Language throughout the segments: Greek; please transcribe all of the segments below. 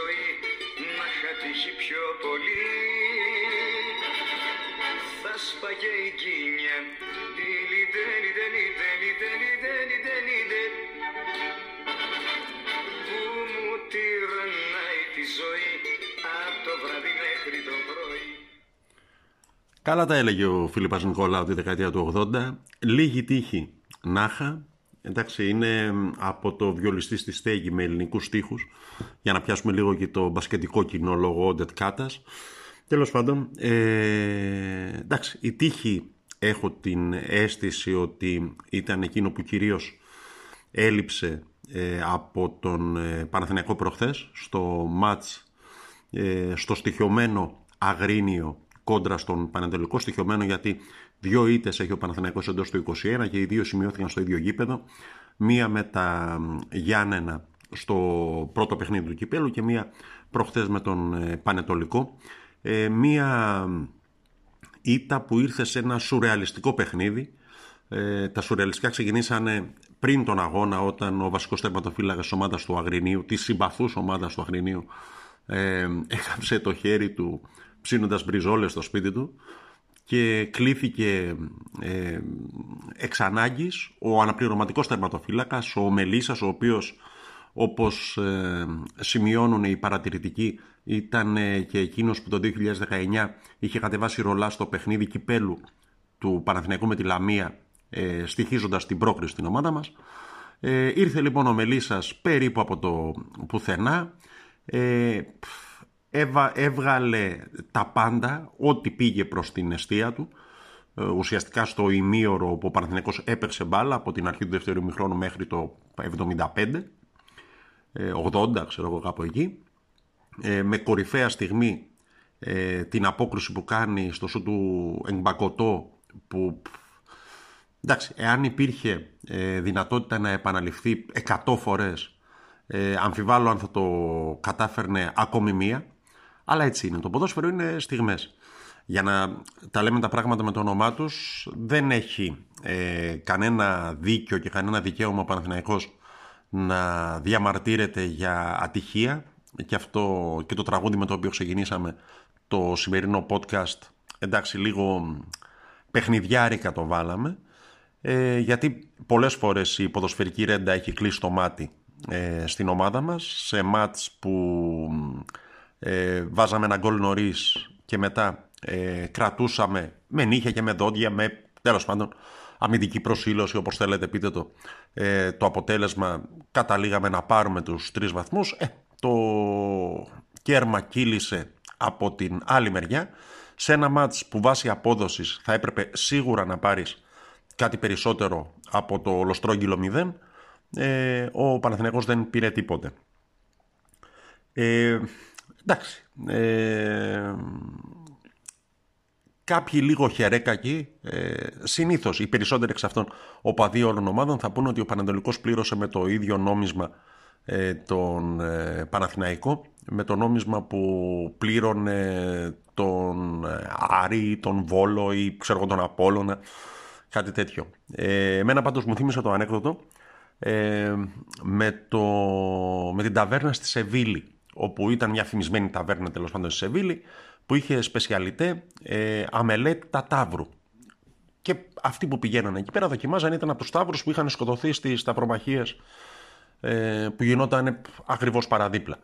ζωή να είχα τύχει πιο πολύ Θα σπαγε η κίνια Τέλει, τέλει, τέλει, τέλει, τέλει, τέλει, τέλει, τέλει. Που μου τυραννάει τη ζωή Από το βράδυ μέχρι το πρωί Καλά τα έλεγε ο Φίλιππας Νικολάου τη δεκαετία του 80. Λίγη τύχη Νάχα. Εντάξει, είναι από το βιολιστή στη στέγη με ελληνικούς στίχους για να πιάσουμε λίγο και το μπασκετικό κοινό λόγω Όντετ Κάτας. Τέλος πάντων, ε, εντάξει, η τύχη έχω την αίσθηση ότι ήταν εκείνο που κυρίως έλειψε ε, από τον ε, Παναθηναϊκό προχθές στο μάτς ε, στο στοιχειωμένο Αγρίνιο κόντρα στον Πανατολικό στοιχειωμένο γιατί δύο ήττες έχει ο Παναθηναϊκός εντός του 21 και οι δύο σημειώθηκαν στο ίδιο γήπεδο. Μία με τα Γιάννενα στο πρώτο παιχνίδι του κυπέλου και μία προχθές με τον ε, Πανετολικό. Ε, μία ήττα που ήρθε σε ένα σουρεαλιστικό παιχνίδι. Ε, τα σουρεαλιστικά ξεκινήσανε πριν τον αγώνα όταν ο βασικός τερματοφύλακας της ομάδας του Αγρινίου της συμπαθούς ομάδας του Αγρινίου ε, έκαψε το χέρι του ψήνοντας μπριζόλες στο σπίτι του και κλήθηκε ε, εξ ανάγκης ο αναπληρωματικός τερματοφύλακας, ο Μελίσας, ο οποίος όπως ε, σημειώνουν οι παρατηρητικοί ήταν ε, και εκείνος που το 2019 είχε κατεβάσει ρολά στο παιχνίδι κυπέλου του Παναθηναϊκού με τη Λαμία ε, στοιχίζοντας την πρόκριση στην ομάδα μας. Ε, ήρθε λοιπόν ο Μελίσας περίπου από το πουθενά ε, έβγαλε τα πάντα, ό,τι πήγε προς την αιστεία του. Ε, ουσιαστικά στο ημίωρο που ο Παναθηναϊκός έπαιρσε μπάλα από την αρχή του δεύτερου ημιχρόνου μέχρι το 75, 80 ε, ξέρω εγώ κάπου εκεί. Ε, με κορυφαία στιγμή την απόκριση που κάνει στο σου του Εγκμπακοτό που εντάξει, εάν υπήρχε δυνατότητα να επαναληφθεί 100 φορές αμφιβάλλω αν θα το κατάφερνε ακόμη μία αλλά έτσι είναι. Το ποδόσφαιρο είναι στιγμές. Για να τα λέμε τα πράγματα με το όνομά τους, δεν έχει ε, κανένα δίκιο και κανένα δικαίωμα ο Παναθηναϊκός να διαμαρτύρεται για ατυχία και αυτό και το τραγούδι με το οποίο ξεκινήσαμε το σημερινό podcast εντάξει λίγο παιχνιδιάρικα το βάλαμε ε, γιατί πολλές φορές η ποδοσφαιρική ρέντα έχει κλείσει το μάτι ε, στην ομάδα μας σε μάτς που ε, βάζαμε ένα γκολ νωρίς και μετά ε, κρατούσαμε με νύχια και με δόντια, με τέλος πάντων αμυντική προσήλωση όπως θέλετε πείτε το, ε, το αποτέλεσμα καταλήγαμε να πάρουμε τους τρεις βαθμούς. Ε, το κέρμα κύλησε από την άλλη μεριά σε ένα μάτς που βάσει απόδοσης θα έπρεπε σίγουρα να πάρεις κάτι περισσότερο από το ολοστρόγγυλο 0 ε, ο Παναθηναϊκός δεν πήρε τίποτε. Ε, Εντάξει. Ε, κάποιοι λίγο χερέκακοι, ε, συνήθως οι περισσότεροι εξ αυτών οπαδοί όλων ομάδων θα πούνε ότι ο Πανατολικός πλήρωσε με το ίδιο νόμισμα ε, τον ε, Παναθηναϊκό με το νόμισμα που πλήρωνε τον ε, Άρη, τον Βόλο ή ξέρω τον Απόλλωνα, κάτι τέτοιο. Ε, εμένα πάντως μου θύμισε το ανέκδοτο ε, με, το, με την ταβέρνα στη Σεβίλη όπου ήταν μια φημισμένη ταβέρνα τέλος πάντων στη Σεβίλη, που είχε σπεσιαλιτέ ε, αμελέτ τα τάβρου. Και αυτοί που πηγαίνανε εκεί πέρα δοκιμάζαν ήταν από τους τάβρου που είχαν σκοτωθεί στι σταυρομαχίε ε, που γινόταν ακριβώς παραδίπλα.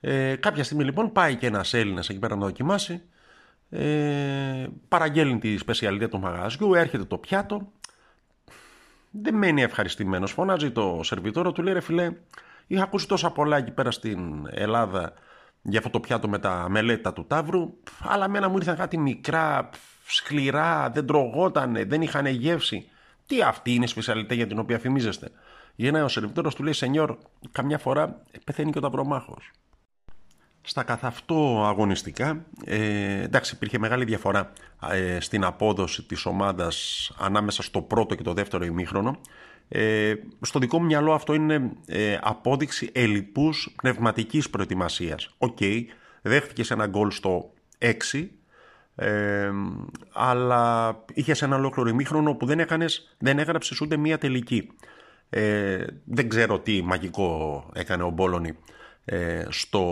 Ε, κάποια στιγμή λοιπόν πάει και ένας Έλληνας εκεί πέρα να δοκιμάσει. Ε, παραγγέλνει τη σπεσιαλιτέ του μαγαζιού, έρχεται το πιάτο. Δεν μένει ευχαριστημένος. Φωνάζει το σερβιτόρο, του λέει ρε φιλέ, Είχα ακούσει τόσα πολλά εκεί πέρα στην Ελλάδα για αυτό το πιάτο με τα μελέτα του Ταύρου, αλλά μένα μου ήρθαν κάτι μικρά, σκληρά, δεν τρογότανε, δεν είχαν γεύση. Τι αυτή είναι η σπεσιαλιτέ για την οποία φημίζεστε; Γυρνάει ο σερβιτόρος, του λέει Σενιόρ, καμιά φορά πεθαίνει και ο ταυρομάχος. Στα καθ' αυτό αγωνιστικά, ε, εντάξει υπήρχε μεγάλη διαφορά ε, στην απόδοση της ομάδας ανάμεσα στο πρώτο και το δεύτερο ημίχρονο. Ε, στο δικό μου μυαλό αυτό είναι ε, απόδειξη ελλιπούς πνευματικής προετοιμασίας. OK, okay, δέχτηκες ένα γκολ στο 6, ε, αλλά είχες ένα ολόκληρο ημίχρονο που δεν, έκανες, δεν έγραψες ούτε μία τελική. Ε, δεν ξέρω τι μαγικό έκανε ο Μπόλωνη ε, στο,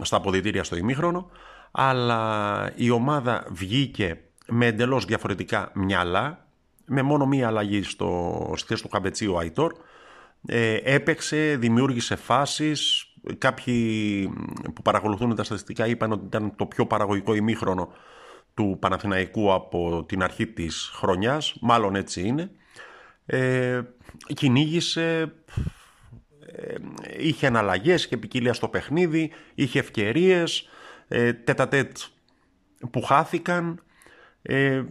στα αποδητήρια στο ημίχρονο, αλλά η ομάδα βγήκε με εντελώς διαφορετικά μυαλά, με μόνο μία αλλαγή στο, στη θέση του Καμπετσίου ο Αϊτόρ, ε, έπαιξε, δημιούργησε φάσεις, κάποιοι που παρακολουθούν τα στατιστικά είπαν ότι ήταν το πιο παραγωγικό ημίχρονο του Παναθηναϊκού από την αρχή της χρονιάς, μάλλον έτσι είναι. Ε, κυνήγησε, ε, είχε αναλλαγές, είχε ποικιλία στο παιχνίδι, είχε ευκαιρίες, ε, τέτατέτ που χάθηκαν. Ε,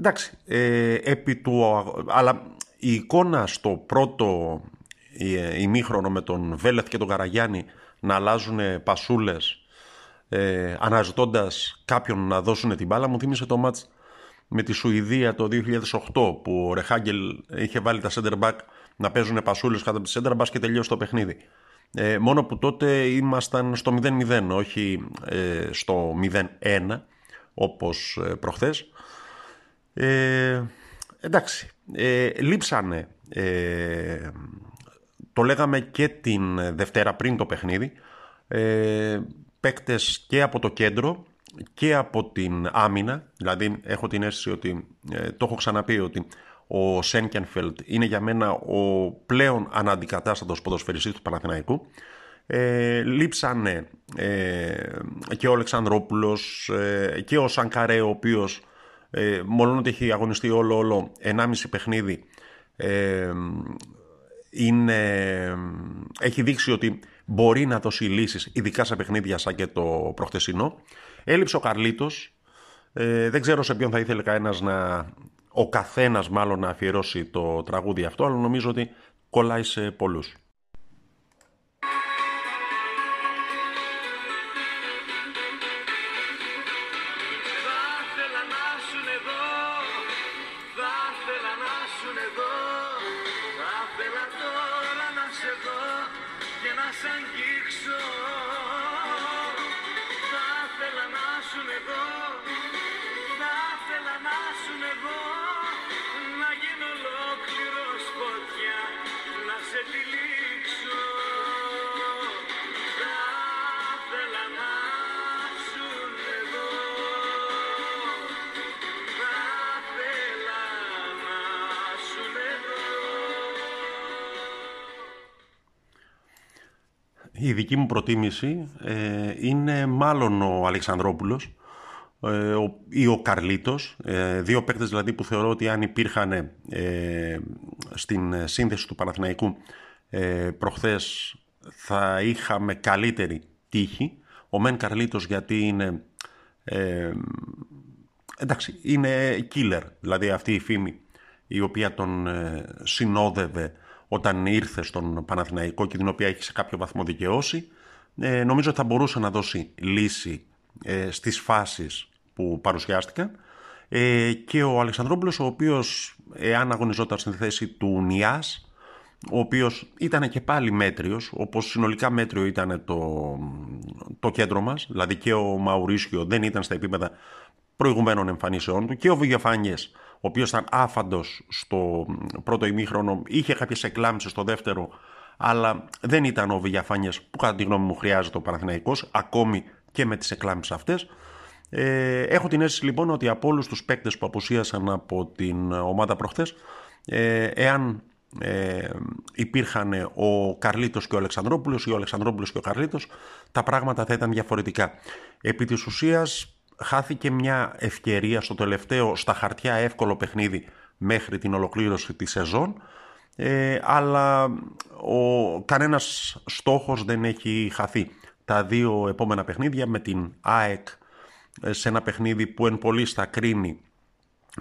εντάξει, ε, επί του, αλλά η εικόνα στο πρώτο ε, ημίχρονο με τον Βέλεθ και τον Καραγιάννη να αλλάζουν πασούλες ε, αναζητώντας κάποιον να δώσουν την μπάλα μου θύμισε το μάτς με τη Σουηδία το 2008 που ο Ρεχάγκελ είχε βάλει τα center back να παίζουν πασούλες κάτω από τη center back και τελείωσε το παιχνίδι. Ε, μόνο που τότε ήμασταν στο 0-0 όχι ε, στο 0-1 όπως ε, προχθές. Ε, εντάξει, ε, λείψανε ε, το λέγαμε και την Δευτέρα πριν το παιχνίδι ε, παίκτες και από το κέντρο και από την άμυνα. Δηλαδή έχω την αίσθηση ότι ε, το έχω ξαναπεί ότι ο Σένκενφελτ είναι για μένα ο πλέον αναντικατάστατος ποδοσφαιριστής του Παναθηναϊκού. Ε, λείψανε ε, και ο Αλεξανδρόπουλος ε, και ο Σανκαρέ ο οποίος ε, μόνο ότι έχει αγωνιστεί όλο όλο 1,5 παιχνίδι ε, είναι, έχει δείξει ότι μπορεί να δώσει λύσεις ειδικά σε παιχνίδια σαν και το προχτεσινό. Έλειψε ο Καρλίτος. Ε, δεν ξέρω σε ποιον θα ήθελε κανένας να ο καθένας μάλλον να αφιερώσει το τραγούδι αυτό αλλά νομίζω ότι κολλάει σε πολλούς η δική μου προτίμηση ε, είναι μάλλον ο Αλεξανδρόπουλος ε, ή ο Καρλίτος, ε, δύο παίκτες δηλαδή που θεωρώ ότι αν υπήρχαν ε, στην σύνθεση του Παναθηναϊκού ε, προχθές θα είχαμε καλύτερη τύχη. Ο Μεν Καρλίτος γιατί είναι, εντάξει, είναι killer, δηλαδή αυτή η φήμη η οποία τον συνόδευε όταν ήρθε στον Παναθηναϊκό και την οποία έχει σε κάποιο βαθμό δικαιώσει, ε, νομίζω ότι θα μπορούσε να δώσει λύση ε, στις φάσεις που παρουσιάστηκαν. Ε, και ο Αλεξανδρόπουλος ο οποίος εάν αγωνιζόταν στην θέση του Νιάς ο οποίος ήταν και πάλι μέτριος όπως συνολικά μέτριο ήταν το, το κέντρο μας δηλαδή και ο Μαουρίσιο δεν ήταν στα επίπεδα προηγουμένων εμφανίσεών του και ο Βηγεφάνιες ο οποίος ήταν άφαντος στο πρώτο ημίχρονο, είχε κάποιες εκλάμψεις στο δεύτερο, αλλά δεν ήταν ο Βηγιαφάνιε που κατά τη γνώμη μου χρειάζεται ο Παναθηναϊκός, ακόμη και με τις εκλάμψεις αυτές. Ε, έχω την αίσθηση λοιπόν ότι από όλους τους παίκτες που απουσίασαν από την ομάδα προχθές, ε, εάν ε, υπήρχαν ο Καρλίτος και ο Αλεξανδρόπουλος ή ο Αλεξανδρόπουλος και ο Καρλίτος, τα πράγματα θα ήταν διαφορετικά. Επί της ουσίας χάθηκε μια ευκαιρία στο τελευταίο στα χαρτιά εύκολο παιχνίδι μέχρι την ολοκλήρωση της σεζόν ε, αλλά ο, κανένας στόχος δεν έχει χαθεί. Τα δύο επόμενα παιχνίδια με την ΑΕΚ ε, σε ένα παιχνίδι που εν πολύ θα κρίνει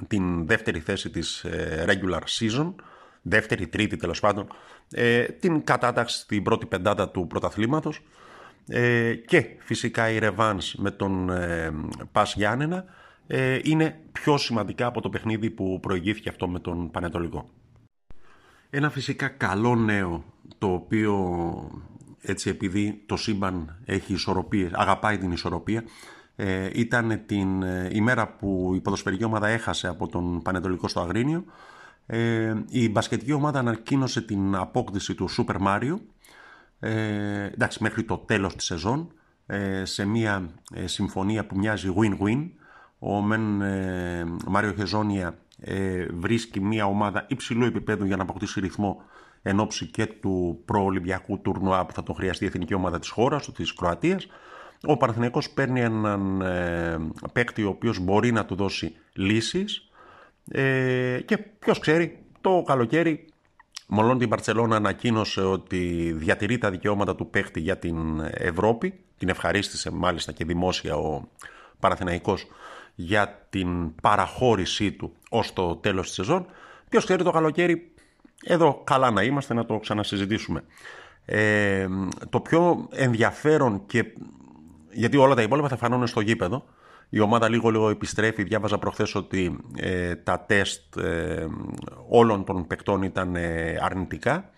την δεύτερη θέση της ε, regular season, δεύτερη, τρίτη τέλος πάντων, ε, την κατάταξη στην πρώτη πεντάδα του πρωταθλήματος ε, και φυσικά η Ρεβάνς με τον ε, Πας Γιάννενα ε, είναι πιο σημαντικά από το παιχνίδι που προηγήθηκε αυτό με τον Πανετολικό. Ένα φυσικά καλό νέο το οποίο έτσι επειδή το σύμπαν έχει ισορροπίες, αγαπάει την ισορροπία Ε, ήταν την ημέρα που η ποδοσφαιρική ομάδα έχασε από τον Πανετολικό στο Αγρίνιο. Ε, η μπασκετική ομάδα ανακοίνωσε την απόκτηση του Super Mario ε, εντάξει, μέχρι το τέλος της σεζόν σε μια συμφωνία που μοιάζει win-win. Ο Μεν Μάριο Χεζόνια βρίσκει μια ομάδα υψηλού επίπεδου για να αποκτήσει ρυθμό εν ώψη και του προολυμπιακού τουρνουά που θα τον χρειαστεί η εθνική ομάδα της χώρας του, της Κροατίας. Ο Παναθηναϊκός παίρνει έναν ε, παίκτη ο οποίος μπορεί να του δώσει λύσεις ε, και ποιος ξέρει το καλοκαίρι μόλον την Παρτσελώνα ανακοίνωσε ότι διατηρεί τα δικαιώματα του παίκτη για την Ευρώπη την ευχαρίστησε μάλιστα και δημόσια ο Παναθηναϊκός για την παραχώρησή του ως το τέλος της σεζόν. Ποιος ξέρει το καλοκαίρι εδώ καλά να είμαστε να το ξανασυζητήσουμε. Ε, το πιο ενδιαφέρον και γιατί όλα τα υπόλοιπα θα φανούν στο γήπεδο η ομάδα λίγο λίγο επιστρέφει. Διάβαζα προχθές ότι ε, τα τεστ ε, όλων των παικτών ήταν ε, αρνητικά.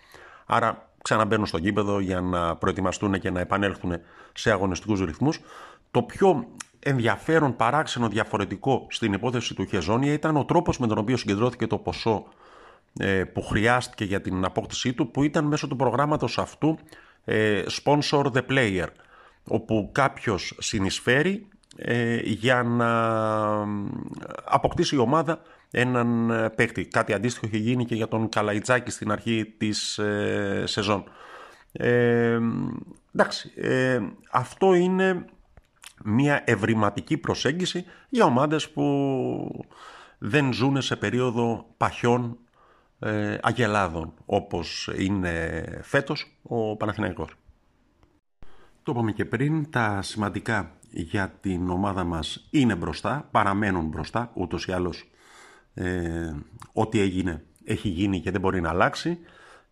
Άρα ξαναμπαίνουν στο γήπεδο για να προετοιμαστούν και να επανέλθουν σε αγωνιστικούς ρυθμούς. Το πιο ενδιαφέρον, παράξενο, διαφορετικό στην υπόθεση του Χεζόνια ήταν ο τρόπος με τον οποίο συγκεντρώθηκε το ποσό ε, που χρειάστηκε για την απόκτησή του που ήταν μέσω του προγράμματος αυτού ε, Sponsor the Player όπου κάποιος συνεισφέρει ε, για να αποκτήσει η ομάδα έναν παίκτη. Κάτι αντίστοιχο έχει γίνει και για τον Καλαϊτζάκη στην αρχή της σεζόν. εντάξει, αυτό είναι μια ευρηματική προσέγγιση για ομάδες που δεν ζουν σε περίοδο παχιών ε, αγελάδων όπως είναι φέτος ο Παναθηναϊκός. Το είπαμε και πριν, τα σημαντικά για την ομάδα μας είναι μπροστά, παραμένουν μπροστά, ούτως ή άλλως ε, ό,τι έγινε έχει γίνει και δεν μπορεί να αλλάξει.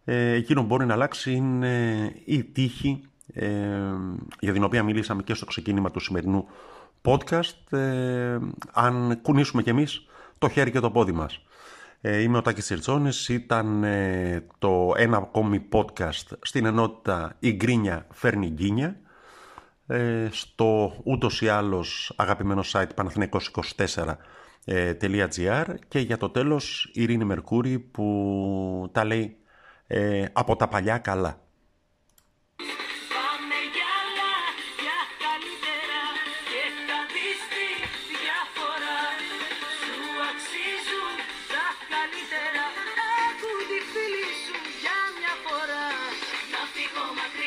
Ε, εκείνο που μπορεί να αλλάξει είναι η τύχη ε, για την οποία μιλήσαμε και στο ξεκίνημα του σημερινού podcast ε, αν κουνήσουμε κι εμείς το χέρι και το πόδι μας. Ε, είμαι ο Τάκης Σιρτσόνης, ήταν ε, το ένα ακόμη podcast στην ενότητα «Η Γκρίνια φέρνει γκίνια» ε, στο ούτως ή άλλως αγαπημένο site παναθηναϊκός24.gr και για το τέλος η Ειρήνη Μερκούρη που τα λέει από τα παλιά καλά.